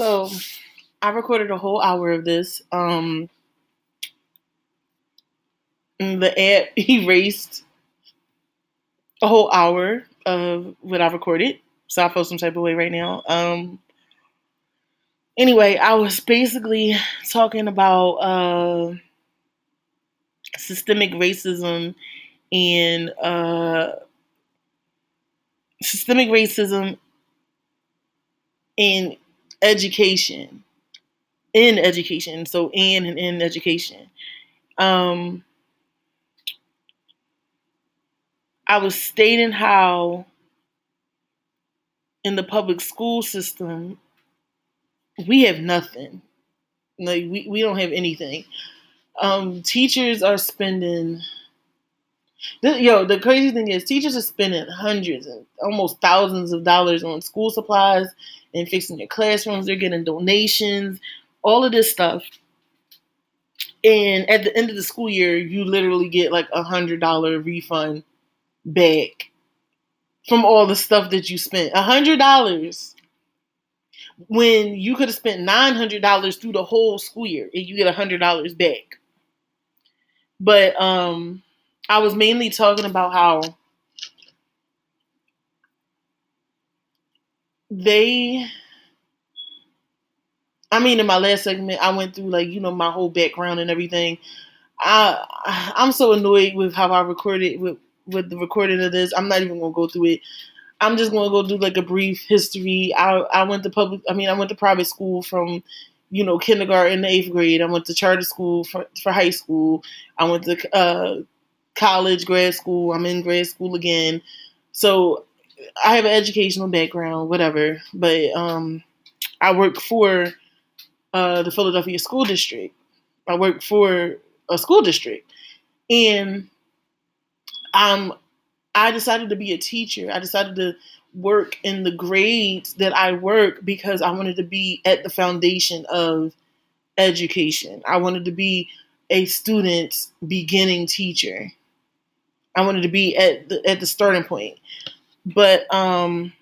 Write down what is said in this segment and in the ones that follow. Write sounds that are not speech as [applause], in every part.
So I recorded a whole hour of this. Um, the app [laughs] erased a whole hour of what I recorded, so I feel some type of way right now. Um, anyway, I was basically talking about uh, systemic racism and uh, systemic racism in education in education so in and in education. Um i was stating how in the public school system we have nothing. Like we, we don't have anything. Um teachers are spending yo, the crazy thing is, teachers are spending hundreds and almost thousands of dollars on school supplies and fixing their classrooms. They're getting donations, all of this stuff. And at the end of the school year, you literally get like a hundred dollar refund back from all the stuff that you spent. A hundred dollars when you could have spent nine hundred dollars through the whole school year and you get a hundred dollars back. But um I was mainly talking about how they I mean in my last segment I went through like, you know, my whole background and everything. I I'm so annoyed with how I recorded with with the recording of this. I'm not even gonna go through it. I'm just gonna go do like a brief history. I I went to public I mean I went to private school from you know kindergarten to eighth grade. I went to charter school for, for high school. I went to uh, college, grad school. I'm in grad school again. So I have an educational background, whatever. But um, I work for uh, the Philadelphia School District. I work for a school district. And um, I decided to be a teacher. I decided to work in the grades that I work because I wanted to be at the foundation of education. I wanted to be a student's beginning teacher. I wanted to be at the at the starting point. But um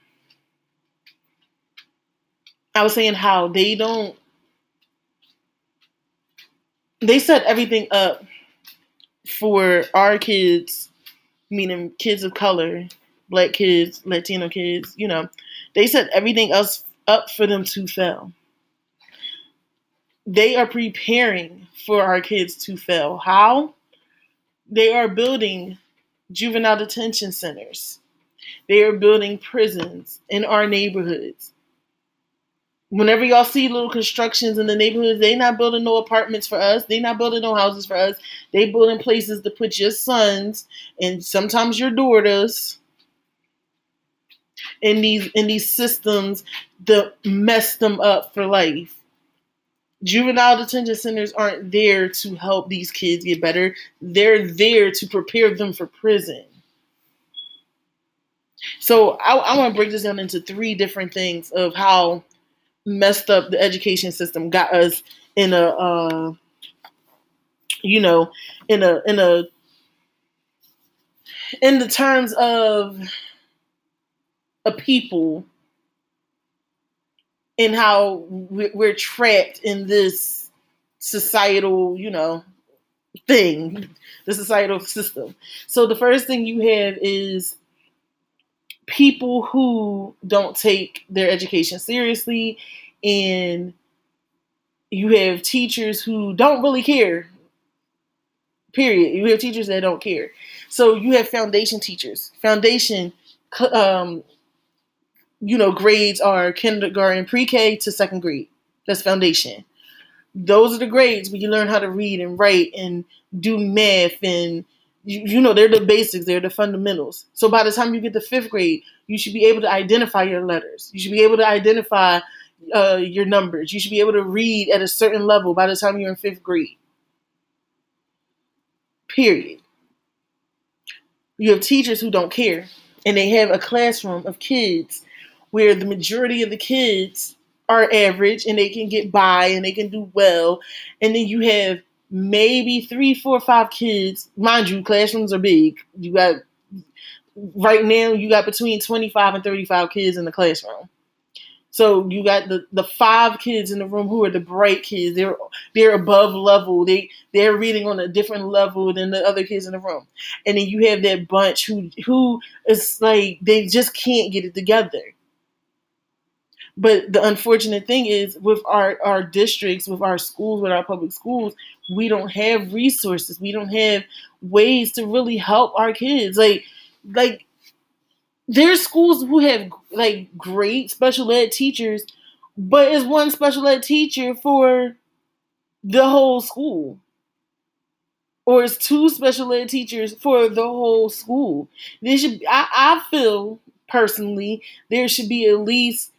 I was saying how they don't they set everything up for our kids, meaning kids of color, black kids, Latino kids, you know, they set everything else up for them to fail. They are preparing for our kids to fail. How? They are building juvenile detention centers. They are building prisons in our neighborhoods. Whenever y'all see little constructions in the neighborhoods, they not building no apartments for us. They not building no houses for us. They building places to put your sons and sometimes your daughters in these in these systems to mess them up for life juvenile detention centers aren't there to help these kids get better. They're there to prepare them for prison. So I, I want to break this down into three different things of how messed up the education system got us in a, uh, you know, in a in a in the terms of a people and how we're trapped in this societal, you know, thing, the societal system. So the first thing you have is people who don't take their education seriously and you have teachers who don't really care period you have teachers that don't care so you have foundation teachers foundation um, you know, grades are kindergarten, pre-K to second grade. That's foundation. Those are the grades where you learn how to read and write and do math and you, you know they're the basics, they're the fundamentals. So by the time you get to fifth grade, you should be able to identify your letters. You should be able to identify uh, your numbers. You should be able to read at a certain level by the time you're in fifth grade. Period. You have teachers who don't care, and they have a classroom of kids where the majority of the kids are average and they can get by and they can do well. And then you have maybe three, four, five kids. Mind you, classrooms are big. You got right now you got between 25 and 35 kids in the classroom. So you got the, the five kids in the room who are the bright kids. They're they're above level. They they're reading on a different level than the other kids in the room. And then you have that bunch who who is like they just can't get it together. But the unfortunate thing is with our, our districts, with our schools, with our public schools, we don't have resources. We don't have ways to really help our kids. Like like there's schools who have like great special ed teachers, but it's one special ed teacher for the whole school. Or it's two special ed teachers for the whole school. There should I, I feel personally there should be at least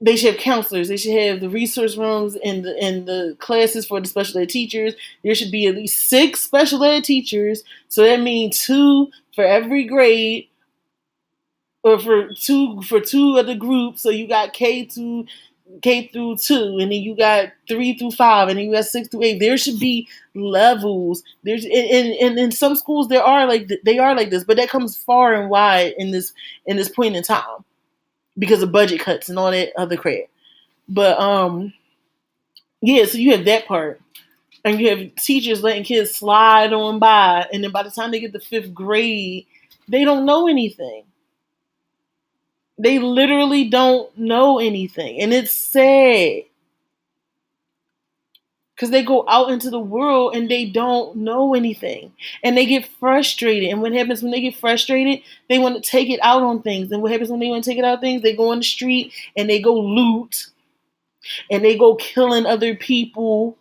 they should have counselors. They should have the resource rooms and the and the classes for the special ed teachers. There should be at least six special ed teachers. So that means two for every grade or for two for two of the groups. So you got K to K through two, and then you got three through five, and then you got six through eight. There should be levels. There's and, and in some schools there are like they are like this, but that comes far and wide in this in this point in time because of budget cuts and all that other crap. But um, yeah, so you have that part. And you have teachers letting kids slide on by, and then by the time they get to fifth grade, they don't know anything. They literally don't know anything. And it's sad. Because they go out into the world and they don't know anything. And they get frustrated. And what happens when they get frustrated? They want to take it out on things. And what happens when they want to take it out on things? They go on the street and they go loot. And they go killing other people.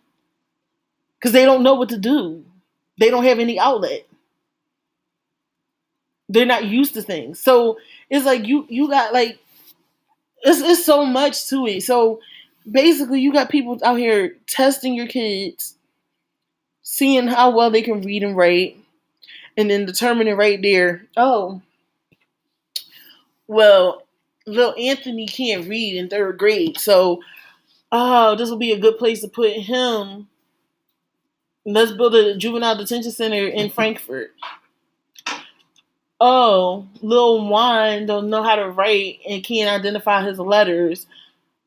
Because they don't know what to do. They don't have any outlet. They're not used to things. So it's like you you got like it's it's so much to it. So basically you got people out here testing your kids, seeing how well they can read and write, and then determining right there, oh, well, little Anthony can't read in third grade, so oh, this will be a good place to put him. Let's build a juvenile detention center in [laughs] Frankford. oh, little Juan don't know how to write and can't identify his letters.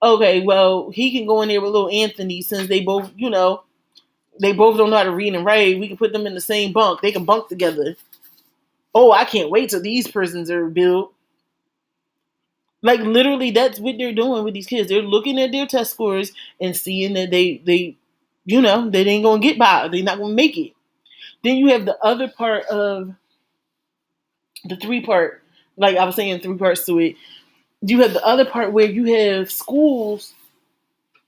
Okay, well, he can go in there with little Anthony since they both, you know, they both don't know how to read and write. We can put them in the same bunk. They can bunk together. Oh, I can't wait till these prisons are built. Like literally, that's what they're doing with these kids. They're looking at their test scores and seeing that they they, you know, they ain't gonna get by. They're not gonna make it. Then you have the other part of the three part, like I was saying, three parts to it. You have the other part where you have schools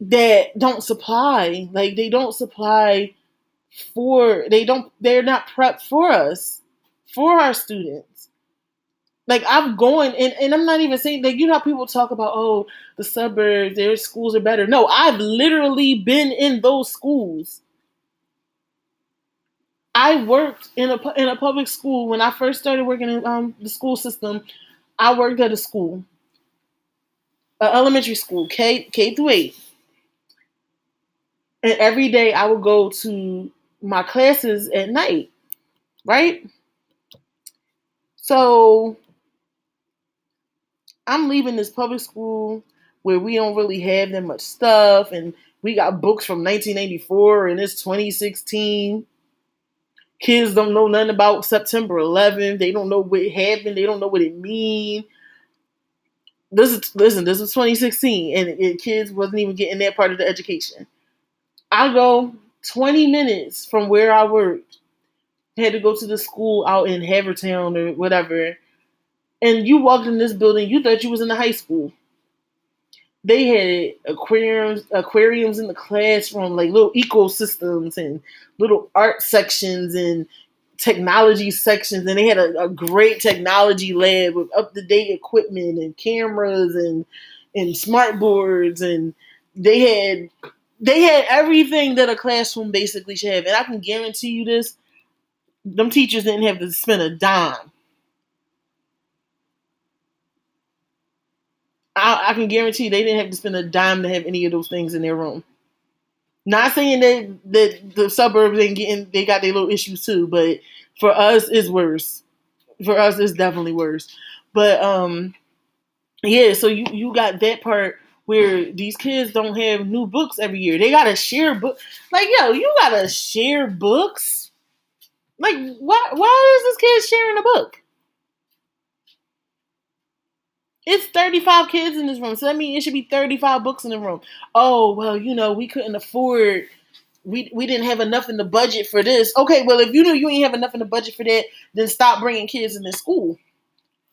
that don't supply, like they don't supply for they don't they're not prepped for us, for our students. Like I'm going and, and I'm not even saying like you know how people talk about oh the suburbs their schools are better. No, I've literally been in those schools. I worked in a in a public school when I first started working in um, the school system. I worked at a school, an elementary school, K K through eight, and every day I would go to my classes at night, right? So I'm leaving this public school where we don't really have that much stuff, and we got books from 1984 and it's 2016 Kids don't know nothing about September 11th. They don't know what happened. They don't know what it means. This is listen. This was 2016, and, kids wasn't even getting that part of the education. I go 20 minutes from where I worked. Had to go to the school out in Havertown or whatever. And you walked in this building, you thought you was in the high school they had aquariums aquariums in the classroom, like little ecosystems and little art sections and technology sections, and they had a, a great technology lab with up to date equipment and cameras and and smart boards, and they had they had everything that a classroom basically should have. And I can guarantee you this: them teachers didn't have to spend a dime I, I, can guarantee they didn't have to spend a dime to have any of those things in their room. Not saying that that the suburbs ain't getting they got their little issues too, but for us it's worse. For us it's definitely worse. But um Yeah, so you you got that part where these kids don't have new books every year. They gotta share book. Like yo, you gotta share books. Like why why is this kid sharing a book? It's 35 kids in this room. So that means it should be 35 books in the room. Oh, well, you know, we couldn't afford we we didn't have enough in the budget for this. Okay, well, if you know you ain't have enough in the budget for that, then stop bringing kids in this school.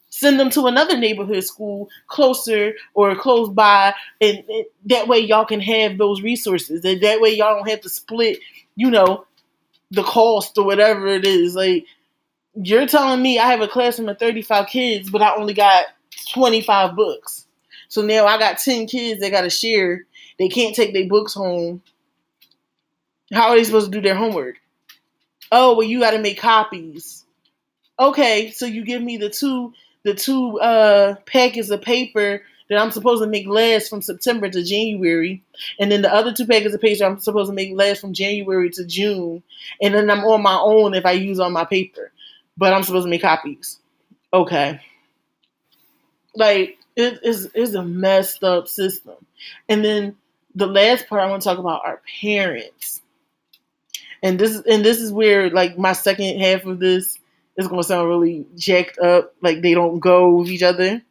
Send them to another neighborhood school closer or close by, and, and that way y'all can have those resources. And that way y'all don't have to split, you know, the cost or whatever it is. Like you're telling me I have a classroom of 35 kids, but I only got 25 books. So now I got 10 kids they got to share. They can't take their books home how are they supposed to do their homework? Oh, well, you got to make copies. Okay, so you give me the two the two uh packets of paper that I'm supposed to make last from September to January, and then the other two packets of paper I'm supposed to make last from January to June, and then I'm on my own if I use all my paper, but I'm supposed to make copies. Okay, like it is is a messed up system, and then the last part I want to talk about are parents and this and this is where like my second half of this is going to sound really jacked up, like they don't go with each other.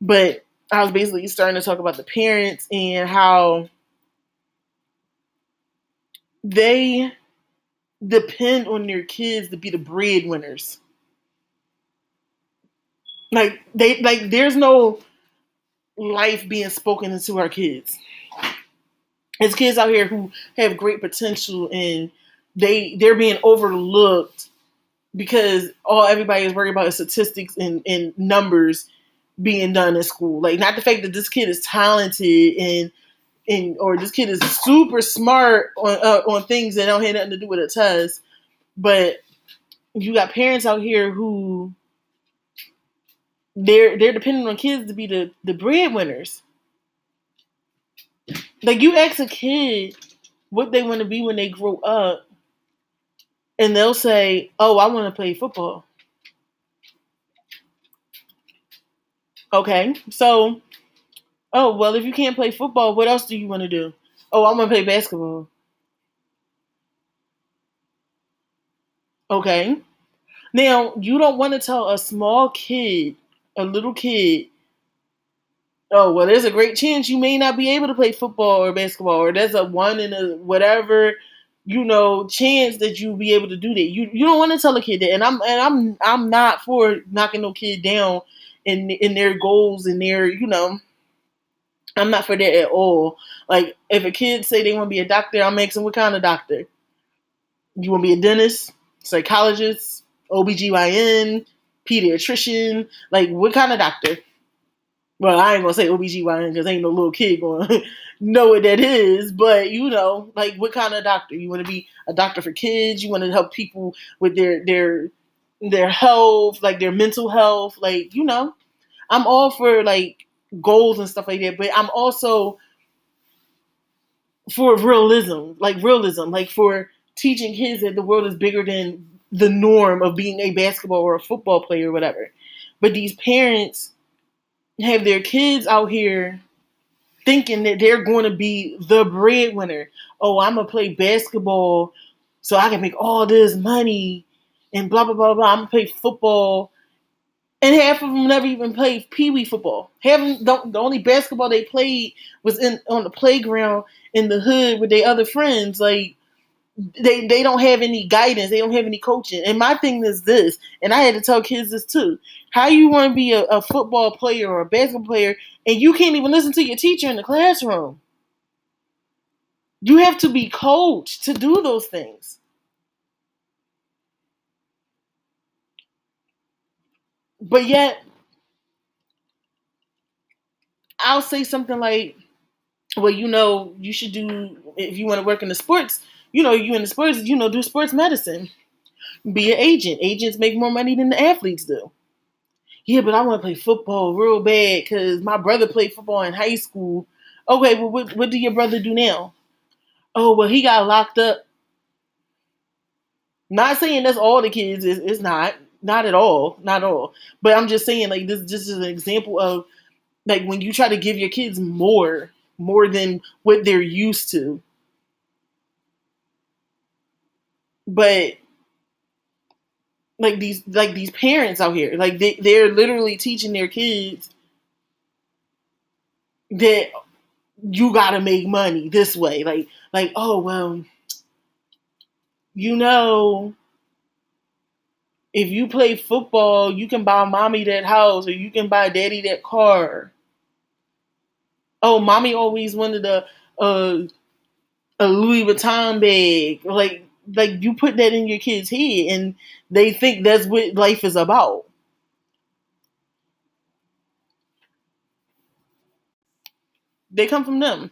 But I was basically starting to talk about the parents and how they depend on their kids to be the breadwinners. Like they like there's no life being spoken into our kids. There's kids out here who have great potential and they they're being overlooked because all everybody is worried about is statistics and, and numbers being done in school. Like not the fact that this kid is talented and and or this kid is super smart on uh, on things that don't have nothing to do with a test, but you got parents out here who they're they're depending on kids to be the the breadwinners. Like you ask a kid what they want to be when they grow up, and they'll say, "Oh, I want to play football." Okay, so, oh well, if you can't play football, what else do you want to do? Oh, I want to play basketball. Okay, now you don't want to tell a small kid, a little kid, oh well, there's a great chance you may not be able to play football or basketball, or there's a one in a whatever you know, chance that you'll be able to do that. You you don't want to tell a kid that, and I'm and I'm I'm not for knocking no kid down in in their goals and their you know. I'm not for that at all. Like if a kid say they want to be a doctor, I'm asking what kind of doctor. You want to be a dentist, psychologist, OBGYN, pediatrician, like what kind of doctor? Well, I ain't gonna say OBGYN because ain't no little kid going [laughs] know what that is, but you know, like what kind of doctor? You want to be a doctor for kids? You want to help people with their their their health, like their mental health, like you know. I'm all for like goals and stuff like that, but I'm also for realism, like realism, like for teaching kids that the world is bigger than the norm of being a basketball or a football player or whatever. But these parents have their kids out here thinking that they're going to be the breadwinner. Oh, I'm gonna play basketball so I can make all this money and blah blah blah blah. I'm gonna play football, and half of them never even played pee wee football. Half of them, the only basketball they played was in on the playground in the hood with their other friends. Like they they don't have any guidance. They don't have any coaching. And my thing is this, and I had to tell kids this too. How you want to be a, a football player or a basketball player, and you can't even listen to your teacher in the classroom? You have to be coached to do those things. But yet, I'll say something like, well, you know, you should do, if you want to work in the sports, you know, you in the sports, you know, do sports medicine. Be an agent. Agents make more money than the athletes do. Yeah, but I want to play football real bad because my brother played football in high school. Okay, well, what, what do your brother do now? Oh, well, he got locked up. Not saying that's all the kids. It's, it's not. Not at all. Not at all. But I'm just saying, like, this, this is an example of like when you try to give your kids more, more than what they're used to. But like these like these parents out here, like they, they're literally teaching their kids that you gotta make money this way. Like like, oh well, you know, if you play football, you can buy mommy that house or you can buy daddy that car. Oh, mommy always wanted a a, a Louis Vuitton bag. Like like you put that in your kid's head and they think that's what life is about. They come from them.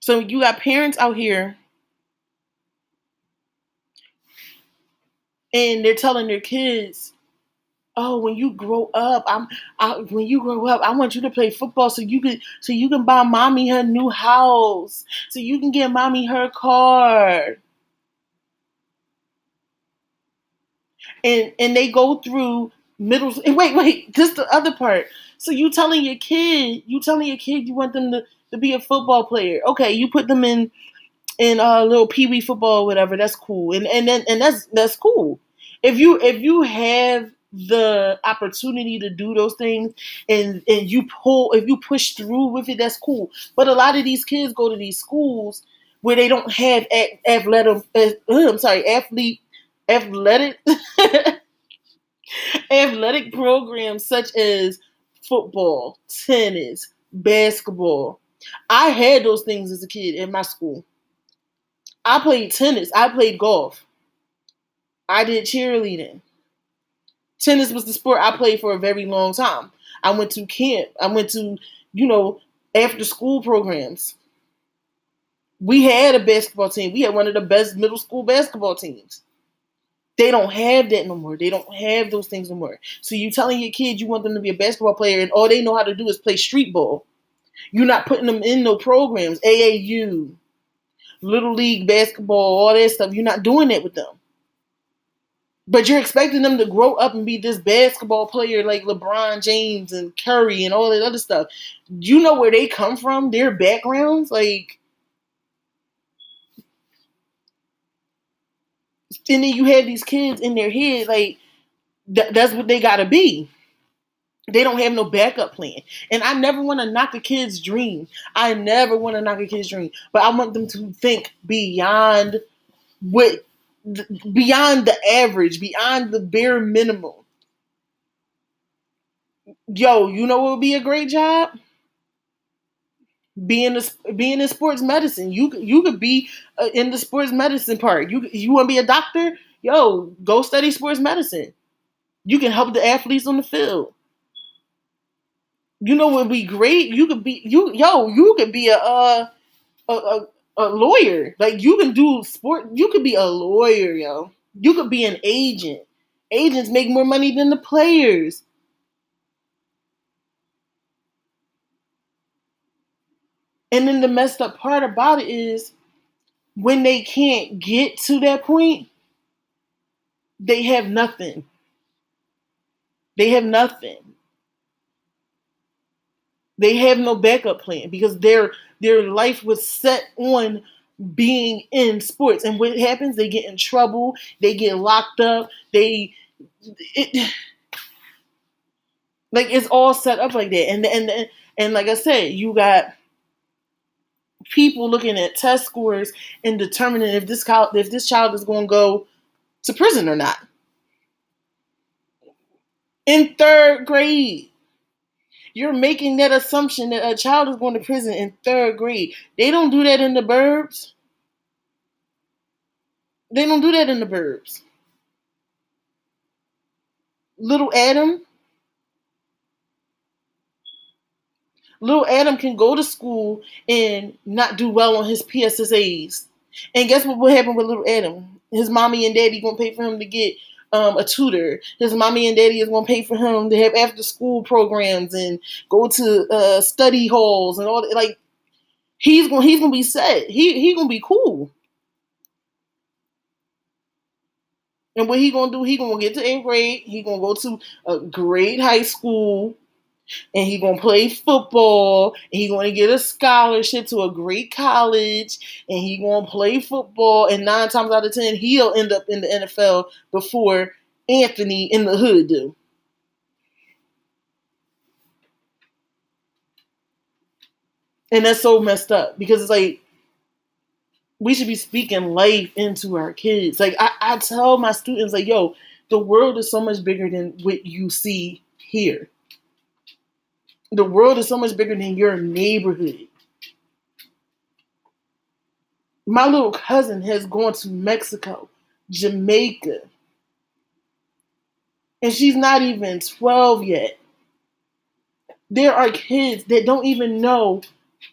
So you got parents out here and they're telling their kids, "Oh, when you grow up, I'm I, when you grow up, I want you to play football so you can so you can buy mommy her new house, so you can get mommy her car." And and they go through middle wait, wait, this the other part. So you telling your kid, you telling your kid you want them to, to be a football player. Okay, you put them in in a uh, little pee wee football, whatever. That's cool, and and then and that's that's cool if you if you have the opportunity to do those things and and you pull if you push through with it that's cool. But a lot of these kids go to these schools where they don't have athletic uh, i'm sorry athlete athletic [laughs] athletic programs such as football tennis basketball. I had those things as a kid in my school. I played tennis. I played golf. I did cheerleading. Tennis was the sport I played for a very long time. I went to camp. I went to, you know, after school programs. We had a basketball team. We had one of the best middle school basketball teams. They don't have that no more. They don't have those things no more. So you telling your kids you want them to be a basketball player and all they know how to do is play street ball. You're not putting them in no programs, AAU, little league basketball, all that stuff. You're not doing that with them. But you're expecting them to grow up and be this basketball player like LeBron James and Curry and all that other stuff. You know where they come from, their backgrounds, like and then you have these kids in their head like th- that's what they gotta be. They don't have no backup plan. And I never want to knock a kid's dream. I never want to knock a kid's dream. But I want them to think beyond what beyond the average, beyond the bare minimum. Yo, you know what would be a great job? Being a, being in sports medicine, you you could be uh, in the sports medicine part. You you want to be a doctor? Yo, go study sports medicine. You can help the athletes on the field. You know what would be great? You could be you yo. You could be a uh, a, a, a lawyer. Like you can do sport. You could be a lawyer, yo. You could be an agent. Agents make more money than the players. And then the messed up part about it is when they can't get to that point, they have nothing. They have nothing. They have no backup plan because their their life was set on being in sports. And what happens? They get in trouble. They get locked up. They it, like it's all set up like that. And and and like I said, you got people looking at test scores and determining if this child if this child is going to go to prison or not. In third grade, you're making that assumption that a child is going to prison in third grade. They don't do that in the burbs. They don't do that in the burbs. Little Adam, little Adam can go to school and not do well on his PSSAs. And guess what will happen with little Adam? His mommy and daddy gonna pay for him to get um, a tutor. His mommy and daddy is going to pay for him to have after school programs and go to uh, study halls and all that. Like he's going, he's going to be set. He he going to be cool. And what he gonna do? He gonna get to eighth grade. He gonna go to a great high school. And he gonna play football and he gonna get a scholarship to a great college and he gonna play football and nine times out of ten he'll end up in the NFL before Anthony in the hood do. And that's so messed up because it's like we should be speaking life into our kids. Like I, I tell my students, like, yo, the world is so much bigger than what you see here. The world is so much bigger than your neighborhood. My little cousin has gone to Mexico, Jamaica, and she's not even 12 yet. There are kids that don't even know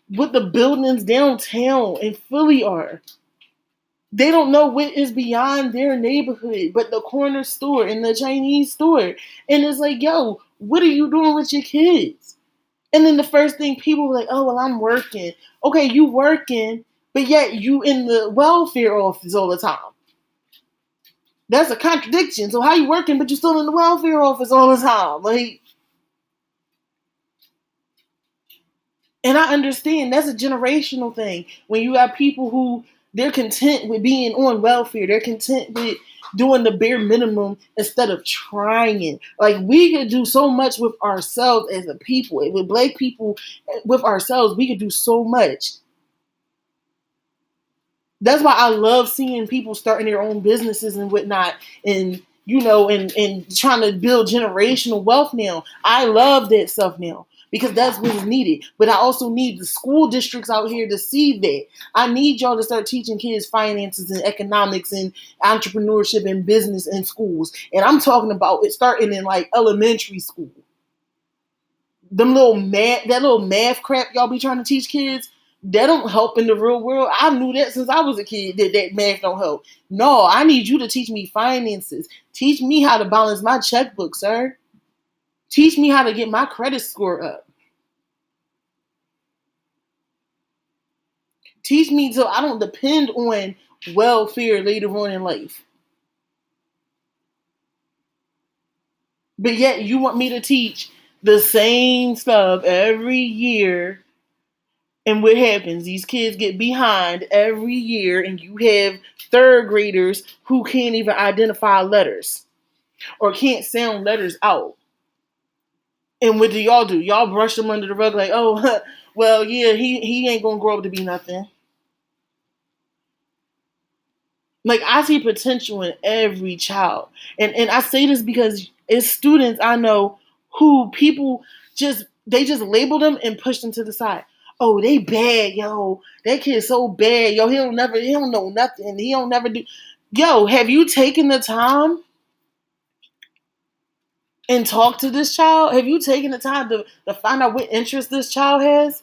what the buildings downtown in Philly are. They don't know what is beyond their neighborhood, but the corner store and the Chinese store. And it's like, yo, what are you doing with your kids? And then the first thing people were like, oh, well, I'm working. Okay, you working, but yet you in the welfare office all the time. That's a contradiction. So how you working, but you still in the welfare office all the time? Like, And I understand that's a generational thing. When you have people who they're content with being on welfare, they're content with doing the bare minimum instead of trying. It. Like we could do so much with ourselves as a people. With black people, with ourselves, we could do so much. That's why I love seeing people starting their own businesses and whatnot, and you know, and and trying to build generational wealth now. I love that stuff now because that's what's needed. But I also need the school districts out here to see that. I need y'all to start teaching kids finances and economics and entrepreneurship and business in schools. And I'm talking about it starting in like elementary school. Them little math, that little math crap y'all be trying to teach kids, that don't help in the real world. I knew that since I was a kid that that math don't help. No, I need you to teach me finances. Teach me how to balance my checkbook, sir. Teach me how to get my credit score up. Teach me so I don't depend on welfare later on in life. But yet you want me to teach the same stuff every year. And what happens? These kids get behind every year, and you have third graders who can't even identify letters or can't sound letters out. And what do y'all do? Y'all brush them under the rug like, oh, [laughs] well, yeah, he, he ain't gonna grow up to be nothing. Like I see potential in every child. And and I say this because as students I know who people just they just label them and push them to the side. Oh, they bad, yo. That kid's so bad. Yo, he don't never he don't know nothing. He don't never do Yo, have you taken the time and talk to this child? Have you taken the time to, to find out what interest this child has?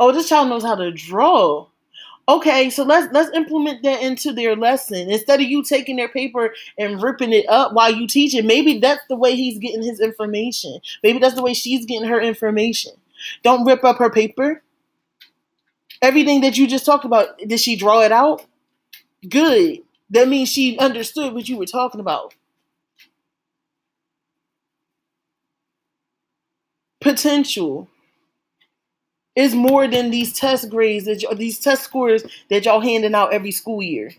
Oh, this child knows how to draw. Okay, so let's let's implement that into their lesson. Instead of you taking their paper and ripping it up while you teach it, maybe that's the way he's getting his information. Maybe that's the way she's getting her information. Don't rip up her paper. Everything that you just talked about, did she draw it out? Good. That means she understood what you were talking about. Potential is more than these test grades that y- these test scores that y'all handing out every school year.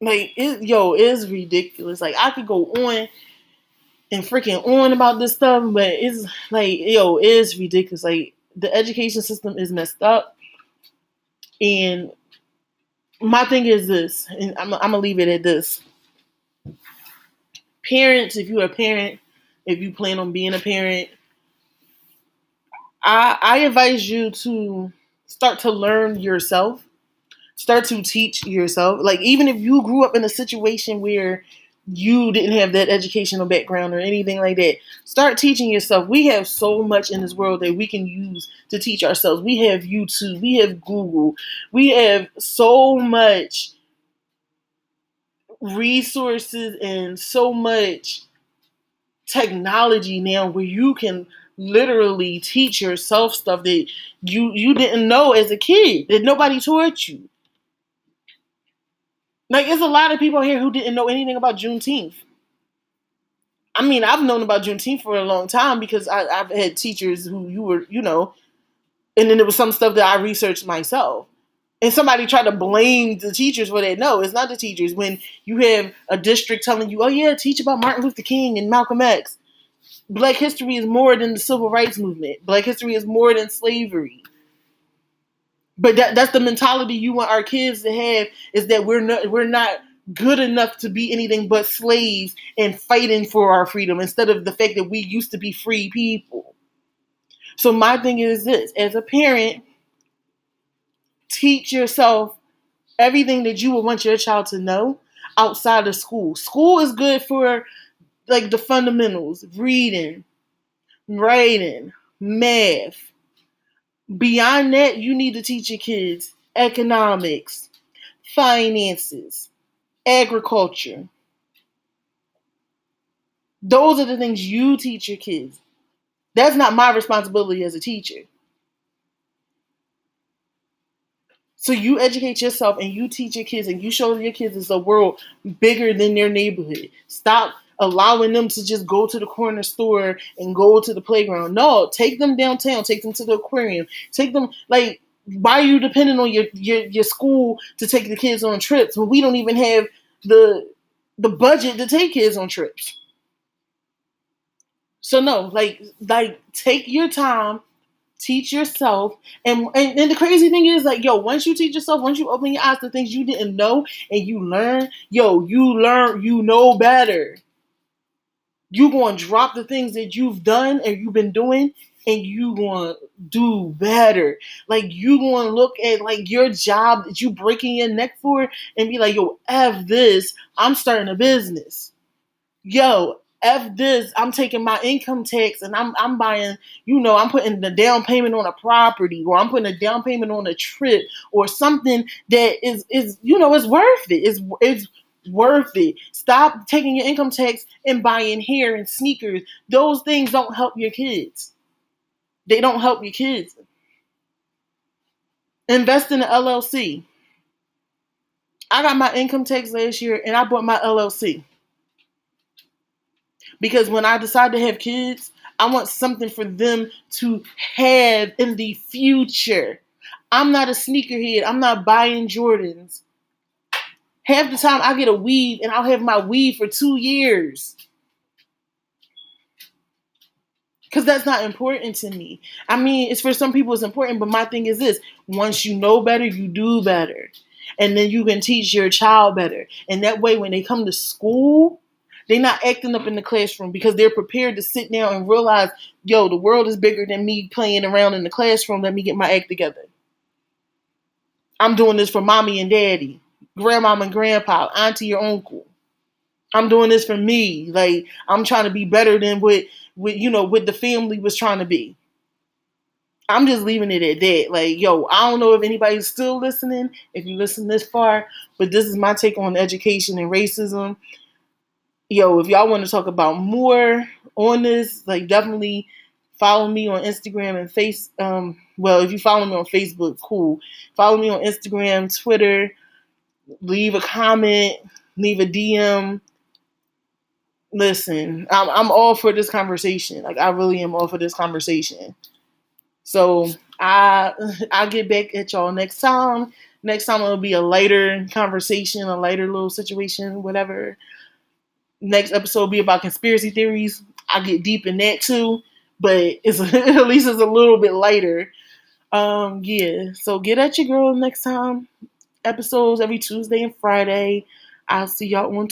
Like it, yo, it's ridiculous. Like I could go on and freaking on about this stuff, but it's like yo, it's ridiculous. Like the education system is messed up, and my thing is this, and I'm, I'm gonna leave it at this. Parents, if you're a parent, if you plan on being a parent, I, I advise you to start to learn yourself, start to teach yourself. Like, even if you grew up in a situation where you didn't have that educational background or anything like that, start teaching yourself. We have so much in this world that we can use to teach ourselves. We have YouTube, we have Google, we have so much resources and so much technology now where you can literally teach yourself stuff that you you didn't know as a kid that nobody taught you. Like, there's a lot of people here who didn't know anything about Juneteenth. I mean, I've known about Juneteenth for a long time because I, I've had teachers who you were, you know, and then there was some stuff that I researched myself. And somebody tried to blame the teachers for that. No, it's not the teachers. When you have a district telling you, oh, yeah, teach about Martin Luther King and Malcolm X. Black history is more than the civil rights movement. Black history is more than slavery. But that, that's the mentality you want our kids to have is that we're not we're not good enough to be anything but slaves and fighting for our freedom instead of the fact that we used to be free people. So my thing is this, as a parent, teach yourself everything that you would want your child to know outside of school. School is good for like the fundamentals, reading, writing, math. Beyond that, you need to teach your kids economics, finances, agriculture. Those are the things you teach your kids. That's not my responsibility as a teacher. So you educate yourself and you teach your kids and you show your kids it's a world bigger than their neighborhood. Stop allowing them to just go to the corner store and go to the playground. No, take them downtown, take them to the aquarium, take them like why are you depending on your, your your school to take the kids on trips when we don't even have the the budget to take kids on trips? So no, like like take your time, teach yourself, and, and and the crazy thing is like yo, once you teach yourself, once you open your eyes to things you didn't know and you learn, yo, you learn, you know better you to drop the things that you've done and you've been doing and you to do better. Like you to look at like your job that you breaking your neck for and be like, yo, F this, I'm starting a business. Yo, F this, I'm taking my income tax and I'm I'm buying, you know, I'm putting the down payment on a property or I'm putting a down payment on a trip or something that is is you know, is worth it. It's it's worth it. Stop taking your income tax and buying hair and sneakers. Those things don't help your kids. They don't help your kids. Invest in an LLC. I got my income tax last year and I bought my LLC. Because when I decide to have kids, I want something for them to have in the future. I'm not a sneakerhead. I'm not buying Jordans. Half the time I get a weave and I'll have my weave for two years. Because that's not important to me. I mean, it's for some people it's important, but my thing is this once you know better, you do better. And then you can teach your child better. And that way, when they come to school, they're not acting up in the classroom because they're prepared to sit down and realize, yo, the world is bigger than me playing around in the classroom. Let me get my act together. I'm doing this for mommy and daddy grandmama and grandpa, auntie or uncle. I'm doing this for me. Like I'm trying to be better than what, what you know, what the family was trying to be. I'm just leaving it at that. Like, yo, I don't know if anybody's still listening, if you listen this far, but this is my take on education and racism. Yo, if y'all want to talk about more on this, like definitely follow me on Instagram and face um well, if you follow me on Facebook, cool. Follow me on Instagram, Twitter, leave a comment, leave a DM. Listen, I'm I'm all for this conversation. Like I really am all for this conversation. So I [laughs] I'll get back at y'all next time. Next time it'll be a lighter conversation, a lighter little situation, whatever. Next episode be about conspiracy theories. I get deep in that too, but it's [laughs] at least it's a little bit lighter. Um, yeah. So get at your girl next time episodes every Tuesday and Friday. I'll see y'all on